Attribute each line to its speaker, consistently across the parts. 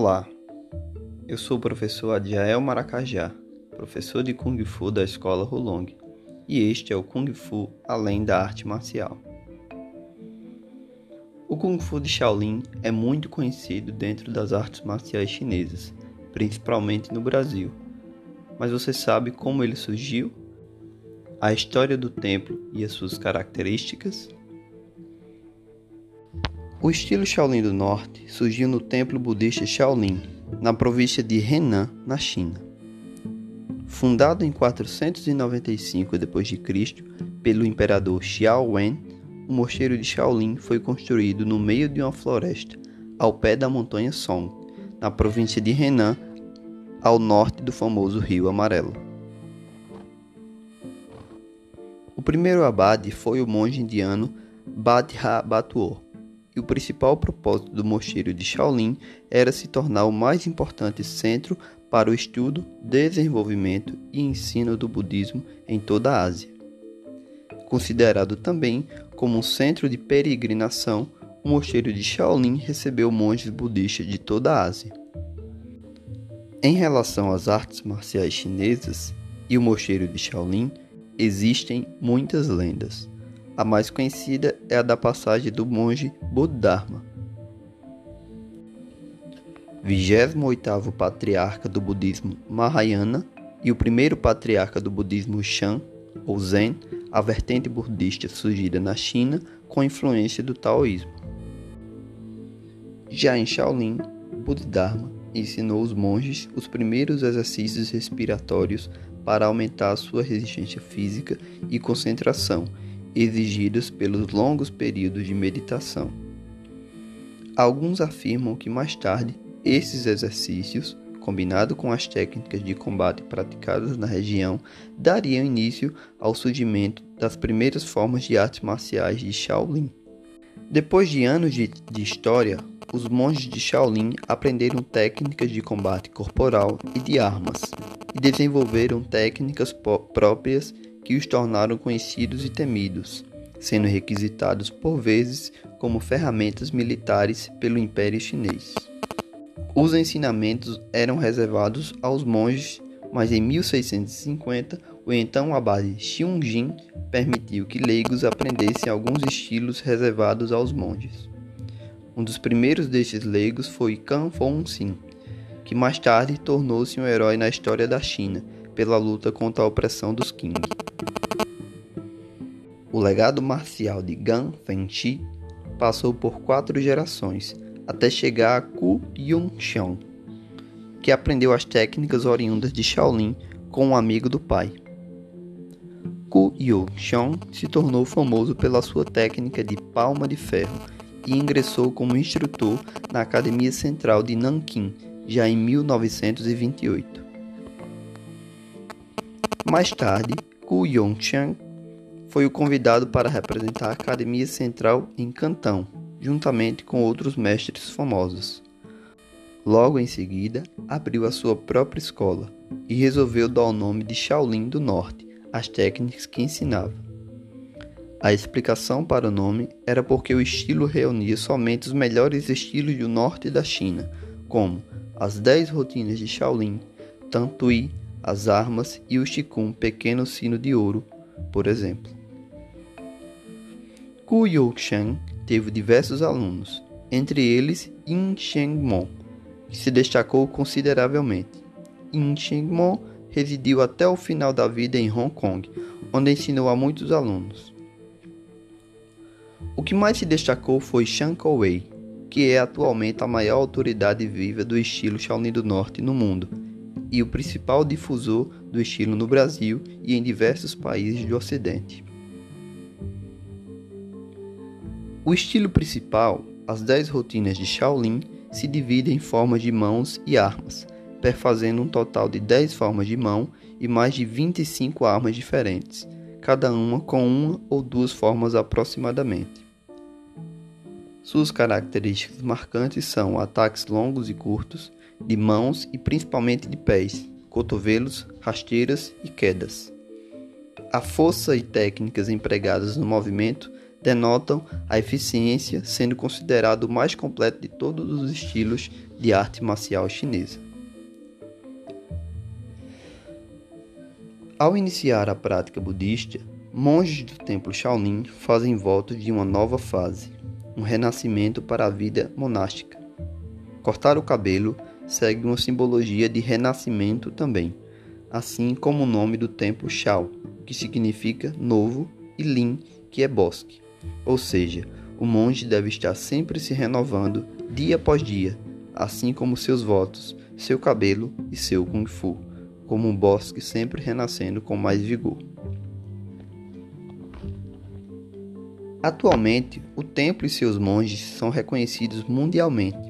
Speaker 1: Olá, eu sou o professor Adjael Maracajá, professor de Kung Fu da Escola Hulong, e este é o Kung Fu Além da Arte Marcial. O Kung Fu de Shaolin é muito conhecido dentro das artes marciais chinesas, principalmente no Brasil. Mas você sabe como ele surgiu? A história do templo e as suas características? O estilo Shaolin do Norte surgiu no templo budista Shaolin, na província de Henan, na China. Fundado em 495 d.C. pelo imperador Xiao Wen, o mosteiro de Shaolin foi construído no meio de uma floresta, ao pé da montanha Song, na província de Henan, ao norte do famoso Rio Amarelo. O primeiro abade foi o monge indiano Badha Batuor o principal propósito do mosteiro de Shaolin era se tornar o mais importante centro para o estudo, desenvolvimento e ensino do budismo em toda a Ásia. Considerado também como um centro de peregrinação, o mosteiro de Shaolin recebeu monges budistas de toda a Ásia. Em relação às artes marciais chinesas e o mosteiro de Shaolin, existem muitas lendas. A mais conhecida é a da passagem do monge Bodhidharma. 28º patriarca do budismo Mahayana e o primeiro patriarca do budismo Shan, ou Zen, a vertente budista surgida na China com influência do taoísmo. Já em Shaolin, Bodhidharma ensinou os monges os primeiros exercícios respiratórios para aumentar sua resistência física e concentração exigidos pelos longos períodos de meditação. Alguns afirmam que mais tarde esses exercícios, combinado com as técnicas de combate praticadas na região, dariam início ao surgimento das primeiras formas de artes marciais de Shaolin. Depois de anos de, de história, os monges de Shaolin aprenderam técnicas de combate corporal e de armas, e desenvolveram técnicas próprias que os tornaram conhecidos e temidos, sendo requisitados por vezes como ferramentas militares pelo Império Chinês. Os ensinamentos eram reservados aos monges, mas em 1650 o então abade Xiungjin permitiu que leigos aprendessem alguns estilos reservados aos monges. Um dos primeiros destes leigos foi Kan Fong-sin, que mais tarde tornou-se um herói na história da China pela luta contra a opressão dos Qing. O legado marcial de Gan Fengchi passou por quatro gerações, até chegar a Ku Yunxiang, que aprendeu as técnicas oriundas de Shaolin com um amigo do pai. Ku Yunxiang se tornou famoso pela sua técnica de palma de ferro e ingressou como instrutor na Academia Central de Nanquim já em 1928. Mais tarde, Ku Yongxiang foi o convidado para representar a Academia Central em Cantão, juntamente com outros mestres famosos. Logo em seguida, abriu a sua própria escola e resolveu dar o nome de Shaolin do Norte às técnicas que ensinava. A explicação para o nome era porque o estilo reunia somente os melhores estilos do norte da China, como as 10 rotinas de Shaolin, Tantui, as armas e o Qigong Pequeno Sino de Ouro, por exemplo. Ku Youxian teve diversos alunos, entre eles Yin Shengmon, que se destacou consideravelmente. Yin Shengmon residiu até o final da vida em Hong Kong, onde ensinou a muitos alunos. O que mais se destacou foi Shan Kouwei, que é atualmente a maior autoridade viva do estilo Shaolin do Norte no mundo e o principal difusor do estilo no Brasil e em diversos países do Ocidente. O estilo principal, as 10 rotinas de Shaolin, se divide em formas de mãos e armas, perfazendo um total de 10 formas de mão e mais de 25 armas diferentes, cada uma com uma ou duas formas aproximadamente. Suas características marcantes são ataques longos e curtos, de mãos e principalmente de pés, cotovelos, rasteiras e quedas. A força e técnicas empregadas no movimento denotam a eficiência, sendo considerado o mais completo de todos os estilos de arte marcial chinesa. Ao iniciar a prática budista, monges do templo Shaolin fazem voto de uma nova fase, um renascimento para a vida monástica. Cortar o cabelo segue uma simbologia de renascimento também, assim como o nome do templo Shao, que significa novo, e Lin, que é bosque. Ou seja, o monge deve estar sempre se renovando dia após dia, assim como seus votos, seu cabelo e seu kung fu como um bosque sempre renascendo com mais vigor. Atualmente, o templo e seus monges são reconhecidos mundialmente,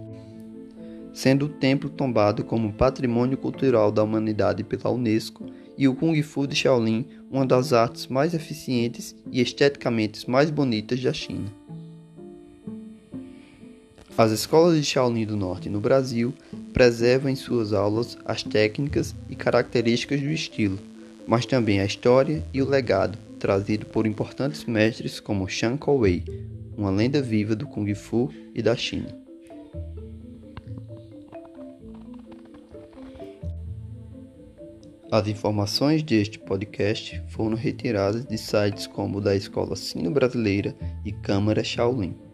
Speaker 1: sendo o templo tombado como Patrimônio Cultural da Humanidade pela Unesco e o Kung Fu de Shaolin uma das artes mais eficientes e esteticamente mais bonitas da China. As escolas de Shaolin do Norte no Brasil preservam em suas aulas as técnicas e características do estilo, mas também a história e o legado trazido por importantes mestres como Shang Kouwei, uma lenda viva do Kung Fu e da China. As informações deste podcast foram retiradas de sites como o da Escola Sino Brasileira e Câmara Shaolin.